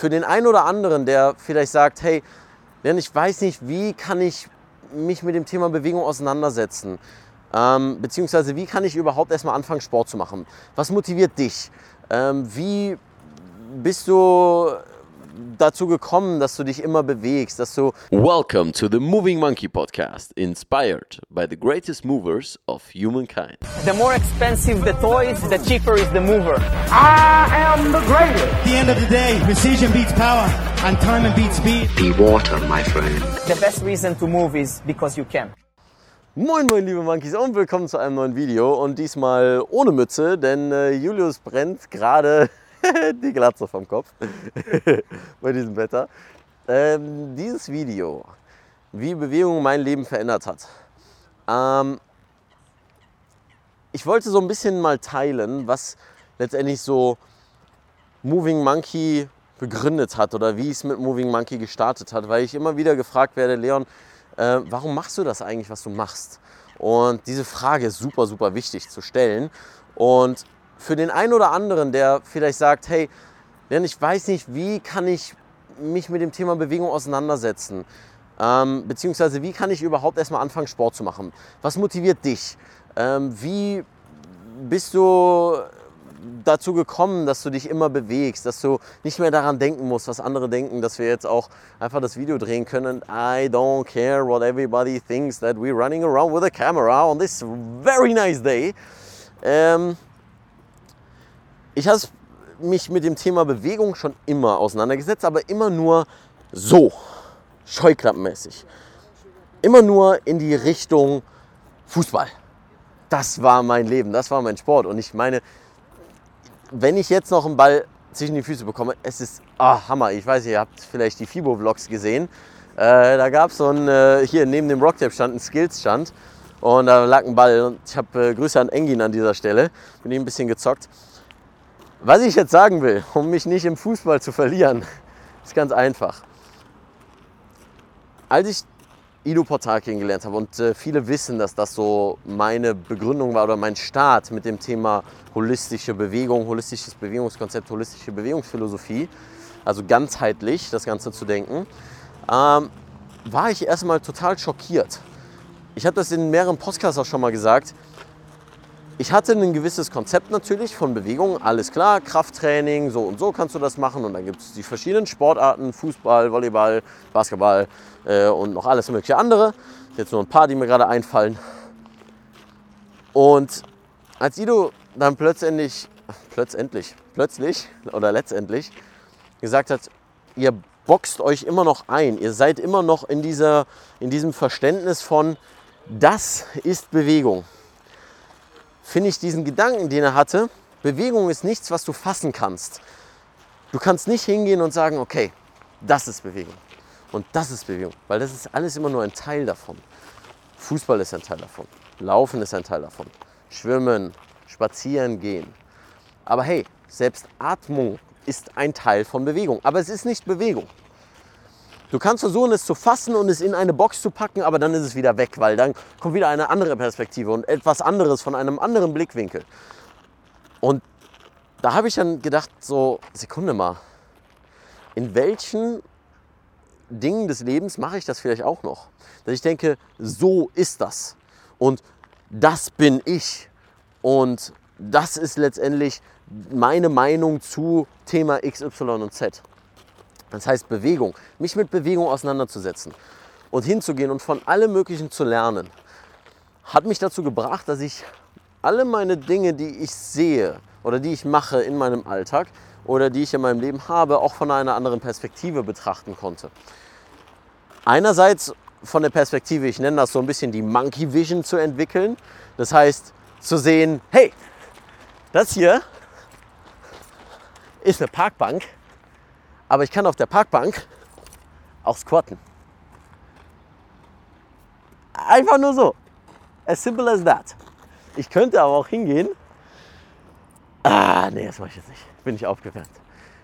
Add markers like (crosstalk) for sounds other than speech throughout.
für den einen oder anderen, der vielleicht sagt, hey, denn ich weiß nicht, wie kann ich mich mit dem Thema Bewegung auseinandersetzen? Ähm, beziehungsweise wie kann ich überhaupt erstmal anfangen, Sport zu machen? Was motiviert dich? Ähm, wie bist du dazu gekommen, dass du dich immer bewegst, dass du Welcome to the Moving Monkey podcast, inspired by the greatest movers of humankind. The more expensive the toys, the cheaper is the mover. I am the greatest. At the end of the day, precision beats power and time beats speed. Be water, my friend. The best reason to move is because you can. Moin moin liebe Monkeys und willkommen zu einem neuen Video und diesmal ohne Mütze, denn äh, Julius brennt gerade (laughs) die Glatze vom Kopf (laughs) bei diesem Wetter. Ähm, dieses Video, wie Bewegung mein Leben verändert hat. Ähm, ich wollte so ein bisschen mal teilen, was letztendlich so Moving Monkey begründet hat oder wie es mit Moving Monkey gestartet hat, weil ich immer wieder gefragt werde, Leon, äh, warum machst du das eigentlich, was du machst? Und diese Frage ist super, super wichtig zu stellen. Und für den einen oder anderen, der vielleicht sagt, hey, Leon, ich weiß nicht, wie kann ich mich mit dem Thema Bewegung auseinandersetzen? Ähm, beziehungsweise wie kann ich überhaupt erstmal anfangen, Sport zu machen? Was motiviert dich? Ähm, wie bist du dazu gekommen, dass du dich immer bewegst, dass du nicht mehr daran denken musst, was andere denken, dass wir jetzt auch einfach das Video drehen können. I don't care what everybody thinks that we're running around with a camera on this very nice day. Ähm, ich habe mich mit dem Thema Bewegung schon immer auseinandergesetzt, aber immer nur so, scheuklappenmäßig. Immer nur in die Richtung Fußball. Das war mein Leben, das war mein Sport. Und ich meine, wenn ich jetzt noch einen Ball zwischen die Füße bekomme, es ist ah, Hammer. Ich weiß, ihr habt vielleicht die FIBO-Vlogs gesehen. Äh, da gab es so ein, äh, hier neben dem Rocktape stand ein Skills-Stand. Und da lag ein Ball. Und ich habe äh, Grüße an Engin an dieser Stelle. Bin ihm ein bisschen gezockt. Was ich jetzt sagen will, um mich nicht im Fußball zu verlieren, (laughs) ist ganz einfach. Als ich Ido Portal kennengelernt habe und äh, viele wissen, dass das so meine Begründung war oder mein Start mit dem Thema holistische Bewegung, holistisches Bewegungskonzept, holistische Bewegungsphilosophie, also ganzheitlich das Ganze zu denken, ähm, war ich erstmal total schockiert. Ich habe das in mehreren Podcasts auch schon mal gesagt. Ich hatte ein gewisses Konzept natürlich von Bewegung, alles klar, Krafttraining, so und so kannst du das machen. Und dann gibt es die verschiedenen Sportarten, Fußball, Volleyball, Basketball äh, und noch alles mögliche andere. Jetzt nur ein paar, die mir gerade einfallen. Und als Ido dann plötzlich, plötzlich, plötzlich oder letztendlich gesagt hat, ihr boxt euch immer noch ein, ihr seid immer noch in, dieser, in diesem Verständnis von, das ist Bewegung finde ich diesen Gedanken, den er hatte, Bewegung ist nichts, was du fassen kannst. Du kannst nicht hingehen und sagen, okay, das ist Bewegung und das ist Bewegung, weil das ist alles immer nur ein Teil davon. Fußball ist ein Teil davon, Laufen ist ein Teil davon, Schwimmen, Spazieren gehen. Aber hey, selbst Atmung ist ein Teil von Bewegung, aber es ist nicht Bewegung. Du kannst versuchen, es zu fassen und es in eine Box zu packen, aber dann ist es wieder weg, weil dann kommt wieder eine andere Perspektive und etwas anderes von einem anderen Blickwinkel. Und da habe ich dann gedacht, so, Sekunde mal, in welchen Dingen des Lebens mache ich das vielleicht auch noch? Dass ich denke, so ist das. Und das bin ich. Und das ist letztendlich meine Meinung zu Thema X, Y und Z. Das heißt Bewegung, mich mit Bewegung auseinanderzusetzen und hinzugehen und von allem Möglichen zu lernen, hat mich dazu gebracht, dass ich alle meine Dinge, die ich sehe oder die ich mache in meinem Alltag oder die ich in meinem Leben habe, auch von einer anderen Perspektive betrachten konnte. Einerseits von der Perspektive, ich nenne das so ein bisschen die Monkey Vision zu entwickeln. Das heißt zu sehen, hey, das hier ist eine Parkbank aber ich kann auf der Parkbank auch squatten. Einfach nur so. As simple as that. Ich könnte aber auch hingehen. Ah, nee, das mache ich jetzt nicht. Bin ich aufgewärmt.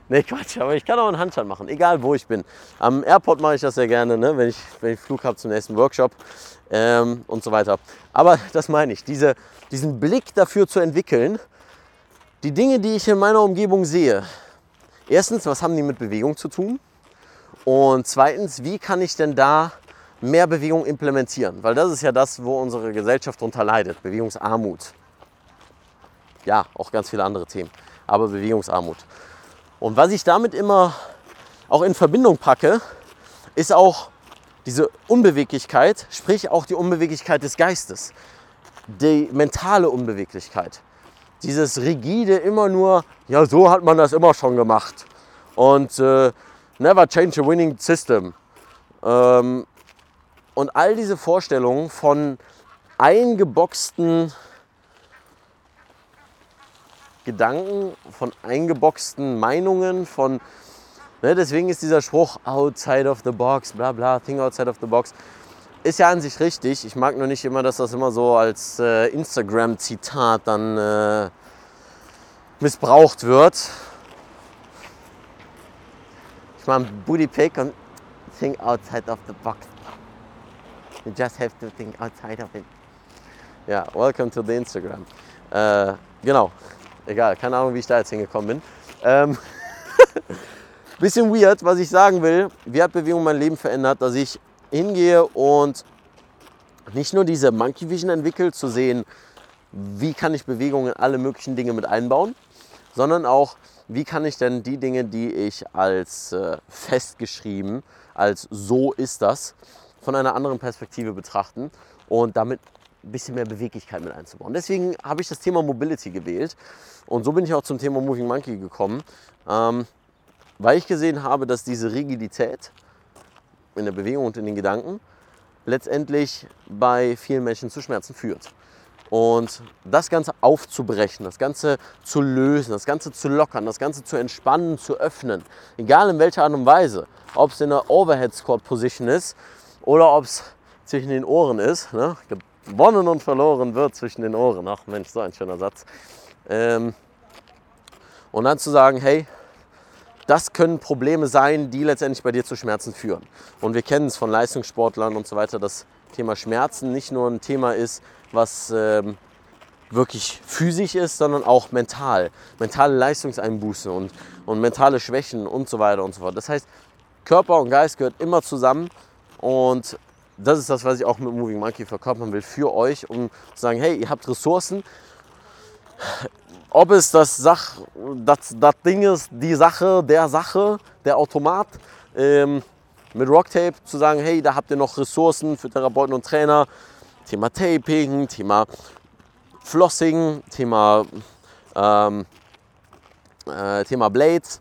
Nee, Quatsch, aber ich kann auch einen Handstand machen, egal wo ich bin. Am Airport mache ich das sehr gerne, ne? wenn, ich, wenn ich Flug habe zum nächsten Workshop ähm, und so weiter. Aber das meine ich, diese, diesen Blick dafür zu entwickeln, die Dinge, die ich in meiner Umgebung sehe, erstens, was haben die mit Bewegung zu tun? Und zweitens, wie kann ich denn da mehr Bewegung implementieren? Weil das ist ja das, wo unsere Gesellschaft darunter leidet, Bewegungsarmut. Ja, auch ganz viele andere Themen, aber Bewegungsarmut. Und was ich damit immer auch in Verbindung packe, ist auch diese Unbeweglichkeit, sprich auch die Unbeweglichkeit des Geistes, die mentale Unbeweglichkeit. Dieses rigide immer nur, ja, so hat man das immer schon gemacht. Und äh, never change a winning system. Ähm, und all diese Vorstellungen von eingeboxten Gedanken, von eingeboxten Meinungen, von ne, deswegen ist dieser Spruch outside of the box, bla bla, think outside of the box, ist ja an sich richtig. Ich mag nur nicht immer, dass das immer so als äh, Instagram-Zitat dann äh, missbraucht wird. Ich mache einen Booty Pick und think outside of the box. You just have to think outside of it. Ja, welcome to the Instagram. Äh, genau, egal, keine Ahnung, wie ich da jetzt hingekommen bin. Ähm, (laughs) bisschen weird, was ich sagen will. Wie hat Bewegung mein Leben verändert, dass ich hingehe und nicht nur diese Monkey Vision entwickelt, zu sehen, wie kann ich Bewegung in alle möglichen Dinge mit einbauen, sondern auch, wie kann ich denn die Dinge, die ich als äh, festgeschrieben, als so ist das, von einer anderen Perspektive betrachten und damit ein bisschen mehr Beweglichkeit mit einzubauen. Deswegen habe ich das Thema Mobility gewählt und so bin ich auch zum Thema Moving Monkey gekommen, ähm, weil ich gesehen habe, dass diese Rigidität in der Bewegung und in den Gedanken letztendlich bei vielen Menschen zu Schmerzen führt. Und das Ganze aufzubrechen, das Ganze zu lösen, das Ganze zu lockern, das Ganze zu entspannen, zu öffnen, egal in welcher Art und Weise, ob es in der Overhead Squat Position ist oder ob es zwischen den Ohren ist. Ne? Gewonnen und verloren wird zwischen den Ohren. Ach Mensch, so ein schöner Satz. Ähm, und dann zu sagen, hey, das können Probleme sein, die letztendlich bei dir zu Schmerzen führen. Und wir kennen es von Leistungssportlern und so weiter, dass Thema Schmerzen nicht nur ein Thema ist, was ähm, wirklich physisch ist, sondern auch mental. Mentale Leistungseinbußen und, und mentale Schwächen und so weiter und so fort. Das heißt, Körper und Geist gehört immer zusammen und das ist das, was ich auch mit Moving Monkey verkörpern will für euch, um zu sagen, hey, ihr habt Ressourcen. Ob es das, Sach, das, das Ding ist, die Sache, der Sache, der Automat, ähm, mit Rocktape zu sagen, hey, da habt ihr noch Ressourcen für Therapeuten und Trainer. Thema Taping, Thema Flossing, Thema, ähm, äh, Thema Blades.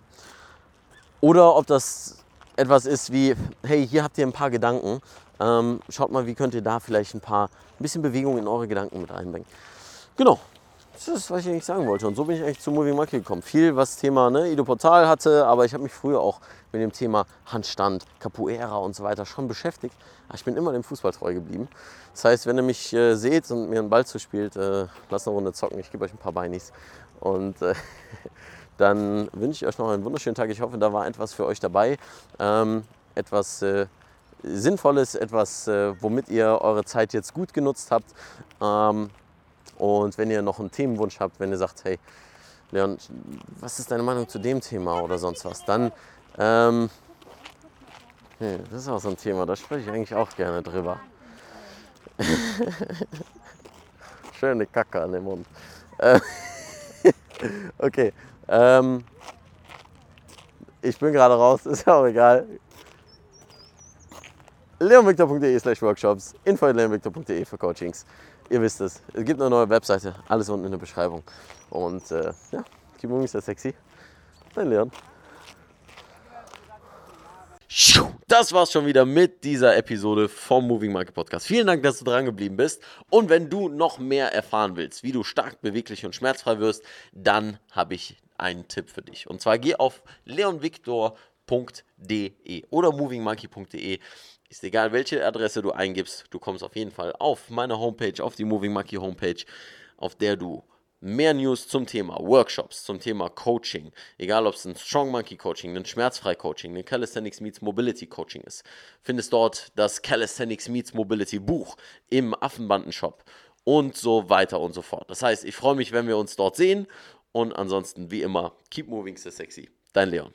Oder ob das etwas ist wie, hey, hier habt ihr ein paar Gedanken. Ähm, schaut mal, wie könnt ihr da vielleicht ein paar, ein bisschen Bewegung in eure Gedanken mit einbringen. Genau, das ist, was ich eigentlich sagen wollte. Und so bin ich eigentlich zu Moving Monkey gekommen. Viel, was Thema ne, Ido Portal hatte, aber ich habe mich früher auch mit dem Thema Handstand, Capoeira und so weiter schon beschäftigt. Aber ich bin immer dem Fußball treu geblieben. Das heißt, wenn ihr mich äh, seht und mir einen Ball zuspielt, äh, lasst eine Runde zocken. Ich gebe euch ein paar Beinis. Und äh, (laughs) dann wünsche ich euch noch einen wunderschönen Tag. Ich hoffe, da war etwas für euch dabei. Ähm, etwas äh, Sinnvolles, etwas, äh, womit ihr eure Zeit jetzt gut genutzt habt. Ähm, und wenn ihr noch einen Themenwunsch habt, wenn ihr sagt, hey, Leon, was ist deine Meinung zu dem Thema oder sonst was, dann, ähm, hey, das ist auch so ein Thema, da spreche ich eigentlich auch gerne drüber. (laughs) Schöne Kacke an dem Mund. Äh, (laughs) okay, ähm, ich bin gerade raus, (laughs) ist ja auch egal. leonvictor.de slash workshops, info.leonvictor.de für Coachings. Ihr wisst es. Es gibt eine neue Webseite. Alles unten in der Beschreibung. Und äh, ja, keep moving, sehr sexy. Dein Leon. Das war's schon wieder mit dieser Episode vom Moving Market Podcast. Vielen Dank, dass du dran geblieben bist. Und wenn du noch mehr erfahren willst, wie du stark, beweglich und schmerzfrei wirst, dann habe ich einen Tipp für dich. Und zwar geh auf leonvictor.de oder movingmonkey.de. Ist egal, welche Adresse du eingibst, du kommst auf jeden Fall auf meine Homepage, auf die Moving Monkey Homepage, auf der du mehr News zum Thema Workshops, zum Thema Coaching, egal ob es ein Strong Monkey Coaching, ein Schmerzfrei Coaching, ein Calisthenics Meets Mobility Coaching ist, findest dort das Calisthenics Meets Mobility Buch im Affenbanden-Shop und so weiter und so fort. Das heißt, ich freue mich, wenn wir uns dort sehen und ansonsten, wie immer, keep moving so sexy. Dein Leon.